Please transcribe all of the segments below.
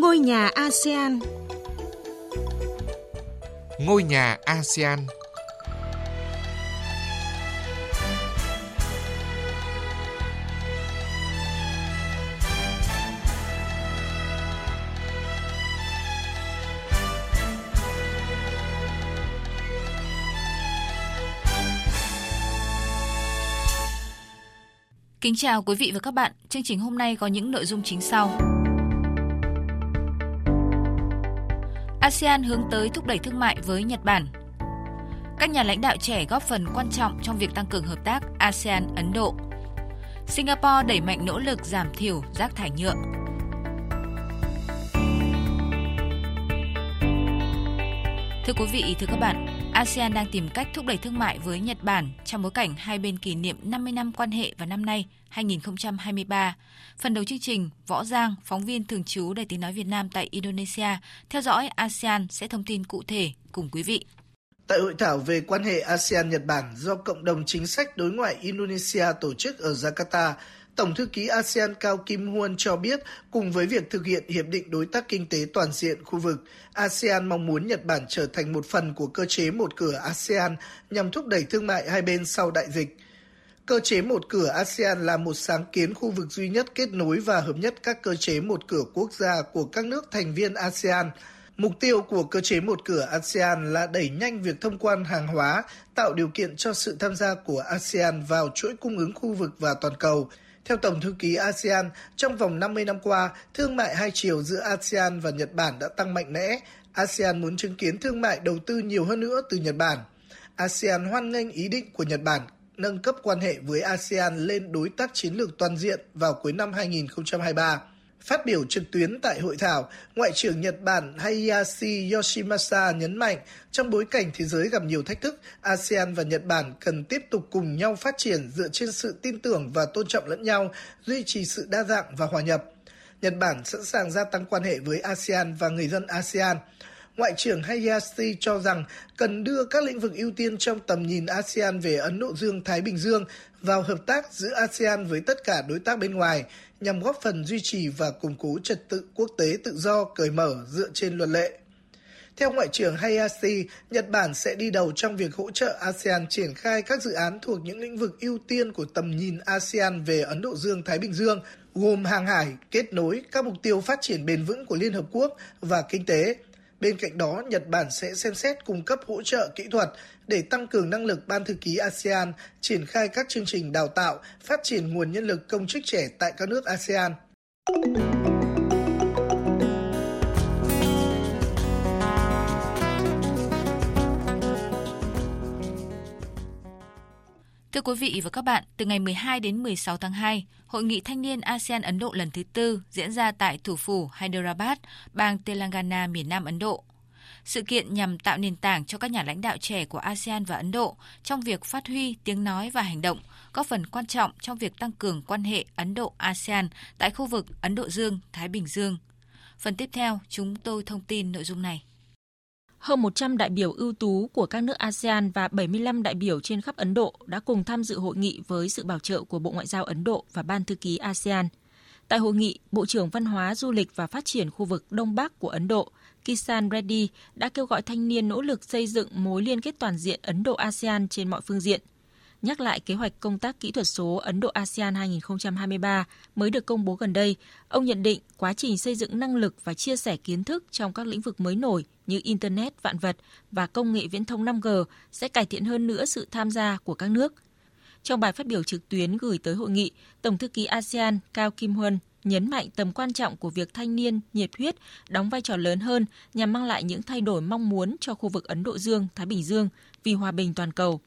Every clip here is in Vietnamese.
Ngôi nhà ASEAN Ngôi nhà ASEAN Kính chào quý vị và các bạn. Chương trình hôm nay có những nội dung chính sau. ASEAN hướng tới thúc đẩy thương mại với Nhật Bản. Các nhà lãnh đạo trẻ góp phần quan trọng trong việc tăng cường hợp tác ASEAN-Ấn Độ. Singapore đẩy mạnh nỗ lực giảm thiểu rác thải nhựa. Thưa quý vị, thưa các bạn, ASEAN đang tìm cách thúc đẩy thương mại với Nhật Bản trong bối cảnh hai bên kỷ niệm 50 năm quan hệ vào năm nay 2023. Phần đầu chương trình, Võ Giang, phóng viên thường trú Đài Tiếng Nói Việt Nam tại Indonesia, theo dõi ASEAN sẽ thông tin cụ thể cùng quý vị. Tại hội thảo về quan hệ ASEAN-Nhật Bản do Cộng đồng Chính sách Đối ngoại Indonesia tổ chức ở Jakarta, Tổng thư ký ASEAN Cao Kim Huân cho biết, cùng với việc thực hiện Hiệp định Đối tác Kinh tế Toàn diện khu vực, ASEAN mong muốn Nhật Bản trở thành một phần của cơ chế một cửa ASEAN nhằm thúc đẩy thương mại hai bên sau đại dịch. Cơ chế một cửa ASEAN là một sáng kiến khu vực duy nhất kết nối và hợp nhất các cơ chế một cửa quốc gia của các nước thành viên ASEAN. Mục tiêu của cơ chế một cửa ASEAN là đẩy nhanh việc thông quan hàng hóa, tạo điều kiện cho sự tham gia của ASEAN vào chuỗi cung ứng khu vực và toàn cầu. Theo Tổng thư ký ASEAN, trong vòng 50 năm qua, thương mại hai chiều giữa ASEAN và Nhật Bản đã tăng mạnh mẽ. ASEAN muốn chứng kiến thương mại đầu tư nhiều hơn nữa từ Nhật Bản. ASEAN hoan nghênh ý định của Nhật Bản nâng cấp quan hệ với ASEAN lên đối tác chiến lược toàn diện vào cuối năm 2023. Phát biểu trực tuyến tại hội thảo, Ngoại trưởng Nhật Bản Hayashi Yoshimasa nhấn mạnh, trong bối cảnh thế giới gặp nhiều thách thức, ASEAN và Nhật Bản cần tiếp tục cùng nhau phát triển dựa trên sự tin tưởng và tôn trọng lẫn nhau, duy trì sự đa dạng và hòa nhập. Nhật Bản sẵn sàng gia tăng quan hệ với ASEAN và người dân ASEAN. Ngoại trưởng Hayashi cho rằng cần đưa các lĩnh vực ưu tiên trong tầm nhìn ASEAN về Ấn Độ Dương-Thái Bình Dương vào hợp tác giữa ASEAN với tất cả đối tác bên ngoài nhằm góp phần duy trì và củng cố trật tự quốc tế tự do, cởi mở dựa trên luật lệ. Theo Ngoại trưởng Hayashi, Nhật Bản sẽ đi đầu trong việc hỗ trợ ASEAN triển khai các dự án thuộc những lĩnh vực ưu tiên của tầm nhìn ASEAN về Ấn Độ Dương-Thái Bình Dương, gồm hàng hải, kết nối, các mục tiêu phát triển bền vững của Liên Hợp Quốc và kinh tế. Bên cạnh đó, Nhật Bản sẽ xem xét cung cấp hỗ trợ kỹ thuật để tăng cường năng lực Ban thư ký ASEAN, triển khai các chương trình đào tạo, phát triển nguồn nhân lực công chức trẻ tại các nước ASEAN. Quý vị và các bạn, từ ngày 12 đến 16 tháng 2, Hội nghị Thanh niên ASEAN Ấn Độ lần thứ tư diễn ra tại thủ phủ Hyderabad, bang Telangana, miền Nam Ấn Độ. Sự kiện nhằm tạo nền tảng cho các nhà lãnh đạo trẻ của ASEAN và Ấn Độ trong việc phát huy tiếng nói và hành động, góp phần quan trọng trong việc tăng cường quan hệ Ấn Độ-ASEAN tại khu vực Ấn Độ Dương-Thái Bình Dương. Phần tiếp theo, chúng tôi thông tin nội dung này hơn 100 đại biểu ưu tú của các nước ASEAN và 75 đại biểu trên khắp Ấn Độ đã cùng tham dự hội nghị với sự bảo trợ của Bộ Ngoại giao Ấn Độ và Ban thư ký ASEAN. Tại hội nghị, Bộ trưởng Văn hóa, Du lịch và Phát triển khu vực Đông Bắc của Ấn Độ, Kisan Reddy đã kêu gọi thanh niên nỗ lực xây dựng mối liên kết toàn diện Ấn Độ-ASEAN trên mọi phương diện – Nhắc lại kế hoạch công tác kỹ thuật số Ấn Độ-ASEAN 2023 mới được công bố gần đây, ông nhận định quá trình xây dựng năng lực và chia sẻ kiến thức trong các lĩnh vực mới nổi như Internet, vạn vật và công nghệ viễn thông 5G sẽ cải thiện hơn nữa sự tham gia của các nước. Trong bài phát biểu trực tuyến gửi tới hội nghị, Tổng thư ký ASEAN Cao Kim Huân nhấn mạnh tầm quan trọng của việc thanh niên nhiệt huyết đóng vai trò lớn hơn nhằm mang lại những thay đổi mong muốn cho khu vực Ấn Độ Dương, Thái Bình Dương vì hòa bình toàn cầu.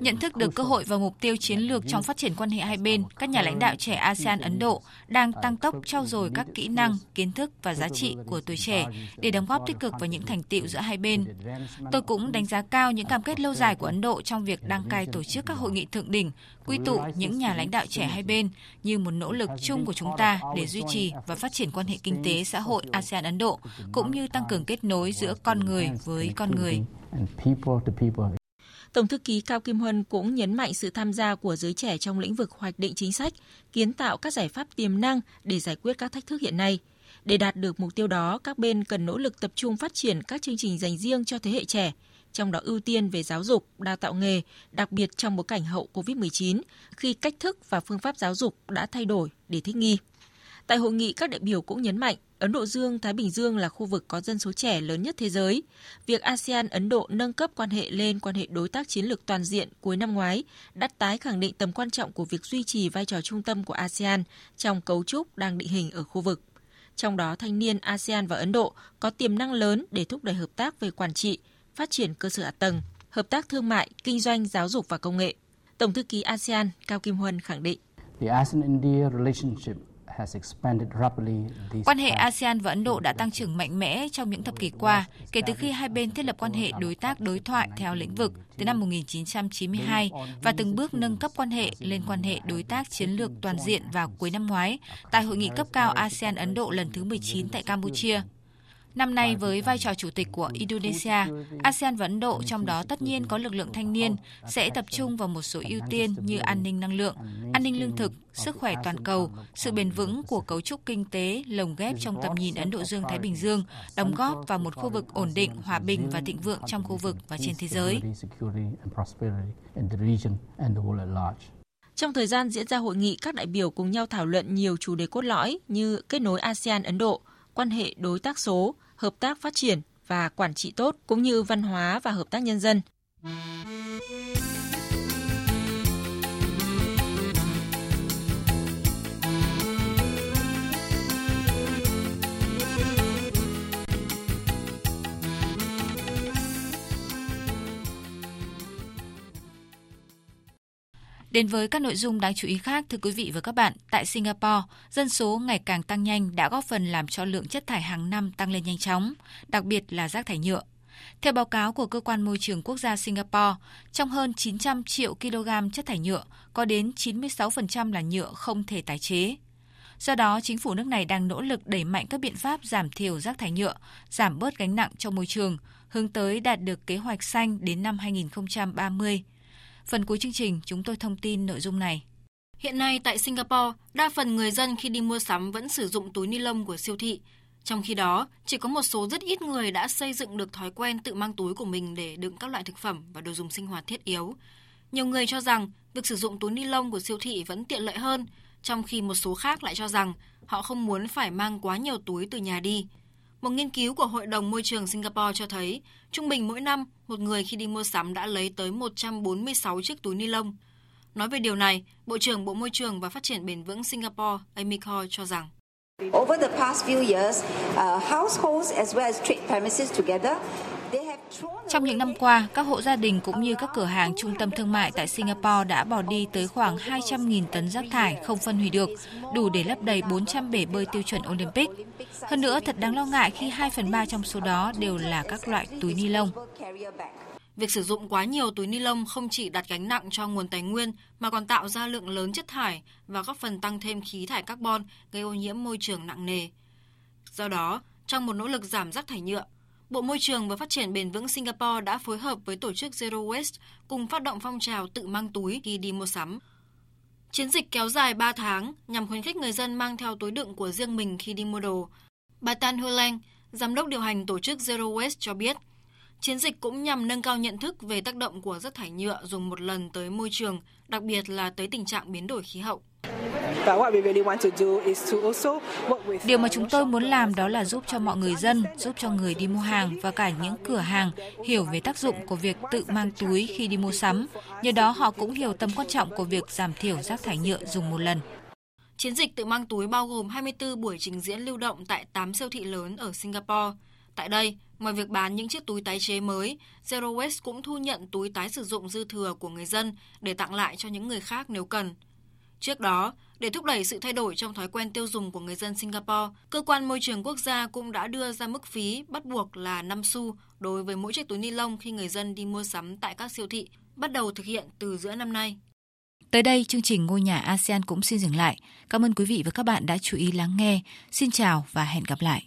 Nhận thức được cơ hội và mục tiêu chiến lược trong phát triển quan hệ hai bên, các nhà lãnh đạo trẻ ASEAN Ấn Độ đang tăng tốc trao dồi các kỹ năng, kiến thức và giá trị của tuổi trẻ để đóng góp tích cực vào những thành tiệu giữa hai bên. Tôi cũng đánh giá cao những cam kết lâu dài của Ấn Độ trong việc đăng cai tổ chức các hội nghị thượng đỉnh, quy tụ những nhà lãnh đạo trẻ hai bên như một nỗ lực chung của chúng ta để duy trì và phát triển quan hệ kinh tế xã hội ASEAN Ấn Độ cũng như tăng cường kết nối giữa con người với con người. Tổng thư ký Cao Kim Huân cũng nhấn mạnh sự tham gia của giới trẻ trong lĩnh vực hoạch định chính sách, kiến tạo các giải pháp tiềm năng để giải quyết các thách thức hiện nay. Để đạt được mục tiêu đó, các bên cần nỗ lực tập trung phát triển các chương trình dành riêng cho thế hệ trẻ, trong đó ưu tiên về giáo dục, đào tạo nghề, đặc biệt trong bối cảnh hậu COVID-19, khi cách thức và phương pháp giáo dục đã thay đổi để thích nghi. Tại hội nghị, các đại biểu cũng nhấn mạnh Ấn Độ Dương, Thái Bình Dương là khu vực có dân số trẻ lớn nhất thế giới. Việc ASEAN Ấn Độ nâng cấp quan hệ lên quan hệ đối tác chiến lược toàn diện cuối năm ngoái đã tái khẳng định tầm quan trọng của việc duy trì vai trò trung tâm của ASEAN trong cấu trúc đang định hình ở khu vực. Trong đó, thanh niên ASEAN và Ấn Độ có tiềm năng lớn để thúc đẩy hợp tác về quản trị, phát triển cơ sở hạ tầng, hợp tác thương mại, kinh doanh, giáo dục và công nghệ. Tổng thư ký ASEAN Cao Kim Huân khẳng định. The ASEAN-India relationship Quan hệ ASEAN và Ấn Độ đã tăng trưởng mạnh mẽ trong những thập kỷ qua, kể từ khi hai bên thiết lập quan hệ đối tác đối thoại theo lĩnh vực từ năm 1992 và từng bước nâng cấp quan hệ lên quan hệ đối tác chiến lược toàn diện vào cuối năm ngoái tại hội nghị cấp cao ASEAN Ấn Độ lần thứ 19 tại Campuchia. Năm nay với vai trò chủ tịch của Indonesia, ASEAN và Ấn Độ trong đó tất nhiên có lực lượng thanh niên sẽ tập trung vào một số ưu tiên như an ninh năng lượng, an ninh lương thực, sức khỏe toàn cầu, sự bền vững của cấu trúc kinh tế lồng ghép trong tầm nhìn Ấn Độ Dương-Thái Bình Dương, đóng góp vào một khu vực ổn định, hòa bình và thịnh vượng trong khu vực và trên thế giới. Trong thời gian diễn ra hội nghị, các đại biểu cùng nhau thảo luận nhiều chủ đề cốt lõi như kết nối ASEAN-Ấn Độ, quan hệ đối tác số, hợp tác phát triển và quản trị tốt, cũng như văn hóa và hợp tác nhân dân. Đến với các nội dung đáng chú ý khác, thưa quý vị và các bạn, tại Singapore, dân số ngày càng tăng nhanh đã góp phần làm cho lượng chất thải hàng năm tăng lên nhanh chóng, đặc biệt là rác thải nhựa. Theo báo cáo của Cơ quan Môi trường Quốc gia Singapore, trong hơn 900 triệu kg chất thải nhựa, có đến 96% là nhựa không thể tái chế. Do đó, chính phủ nước này đang nỗ lực đẩy mạnh các biện pháp giảm thiểu rác thải nhựa, giảm bớt gánh nặng cho môi trường, hướng tới đạt được kế hoạch xanh đến năm 2030 Phần cuối chương trình chúng tôi thông tin nội dung này. Hiện nay tại Singapore, đa phần người dân khi đi mua sắm vẫn sử dụng túi ni lông của siêu thị. Trong khi đó, chỉ có một số rất ít người đã xây dựng được thói quen tự mang túi của mình để đựng các loại thực phẩm và đồ dùng sinh hoạt thiết yếu. Nhiều người cho rằng việc sử dụng túi ni lông của siêu thị vẫn tiện lợi hơn, trong khi một số khác lại cho rằng họ không muốn phải mang quá nhiều túi từ nhà đi. Một nghiên cứu của Hội đồng Môi trường Singapore cho thấy, trung bình mỗi năm, một người khi đi mua sắm đã lấy tới 146 chiếc túi ni lông. Nói về điều này, Bộ trưởng Bộ Môi trường và Phát triển Bền vững Singapore Amy Khor cho rằng Over the past few years, uh, households as well as trade premises together trong những năm qua, các hộ gia đình cũng như các cửa hàng trung tâm thương mại tại Singapore đã bỏ đi tới khoảng 200.000 tấn rác thải không phân hủy được, đủ để lấp đầy 400 bể bơi tiêu chuẩn Olympic. Hơn nữa, thật đáng lo ngại khi 2 phần 3 trong số đó đều là các loại túi ni lông. Việc sử dụng quá nhiều túi ni lông không chỉ đặt gánh nặng cho nguồn tài nguyên mà còn tạo ra lượng lớn chất thải và góp phần tăng thêm khí thải carbon gây ô nhiễm môi trường nặng nề. Do đó, trong một nỗ lực giảm rác thải nhựa, Bộ Môi trường và Phát triển Bền vững Singapore đã phối hợp với tổ chức Zero Waste cùng phát động phong trào tự mang túi khi đi mua sắm. Chiến dịch kéo dài 3 tháng nhằm khuyến khích người dân mang theo túi đựng của riêng mình khi đi mua đồ. Bà Tan Hulang, giám đốc điều hành tổ chức Zero Waste cho biết, chiến dịch cũng nhằm nâng cao nhận thức về tác động của rác thải nhựa dùng một lần tới môi trường, đặc biệt là tới tình trạng biến đổi khí hậu. Điều mà chúng tôi muốn làm đó là giúp cho mọi người dân, giúp cho người đi mua hàng và cả những cửa hàng hiểu về tác dụng của việc tự mang túi khi đi mua sắm. Nhờ đó họ cũng hiểu tầm quan trọng của việc giảm thiểu rác thải nhựa dùng một lần. Chiến dịch tự mang túi bao gồm 24 buổi trình diễn lưu động tại 8 siêu thị lớn ở Singapore. Tại đây, ngoài việc bán những chiếc túi tái chế mới, Zero Waste cũng thu nhận túi tái sử dụng dư thừa của người dân để tặng lại cho những người khác nếu cần. Trước đó, để thúc đẩy sự thay đổi trong thói quen tiêu dùng của người dân Singapore, cơ quan môi trường quốc gia cũng đã đưa ra mức phí bắt buộc là 5 xu đối với mỗi chiếc túi ni lông khi người dân đi mua sắm tại các siêu thị, bắt đầu thực hiện từ giữa năm nay. Tới đây, chương trình Ngôi nhà ASEAN cũng xin dừng lại. Cảm ơn quý vị và các bạn đã chú ý lắng nghe. Xin chào và hẹn gặp lại.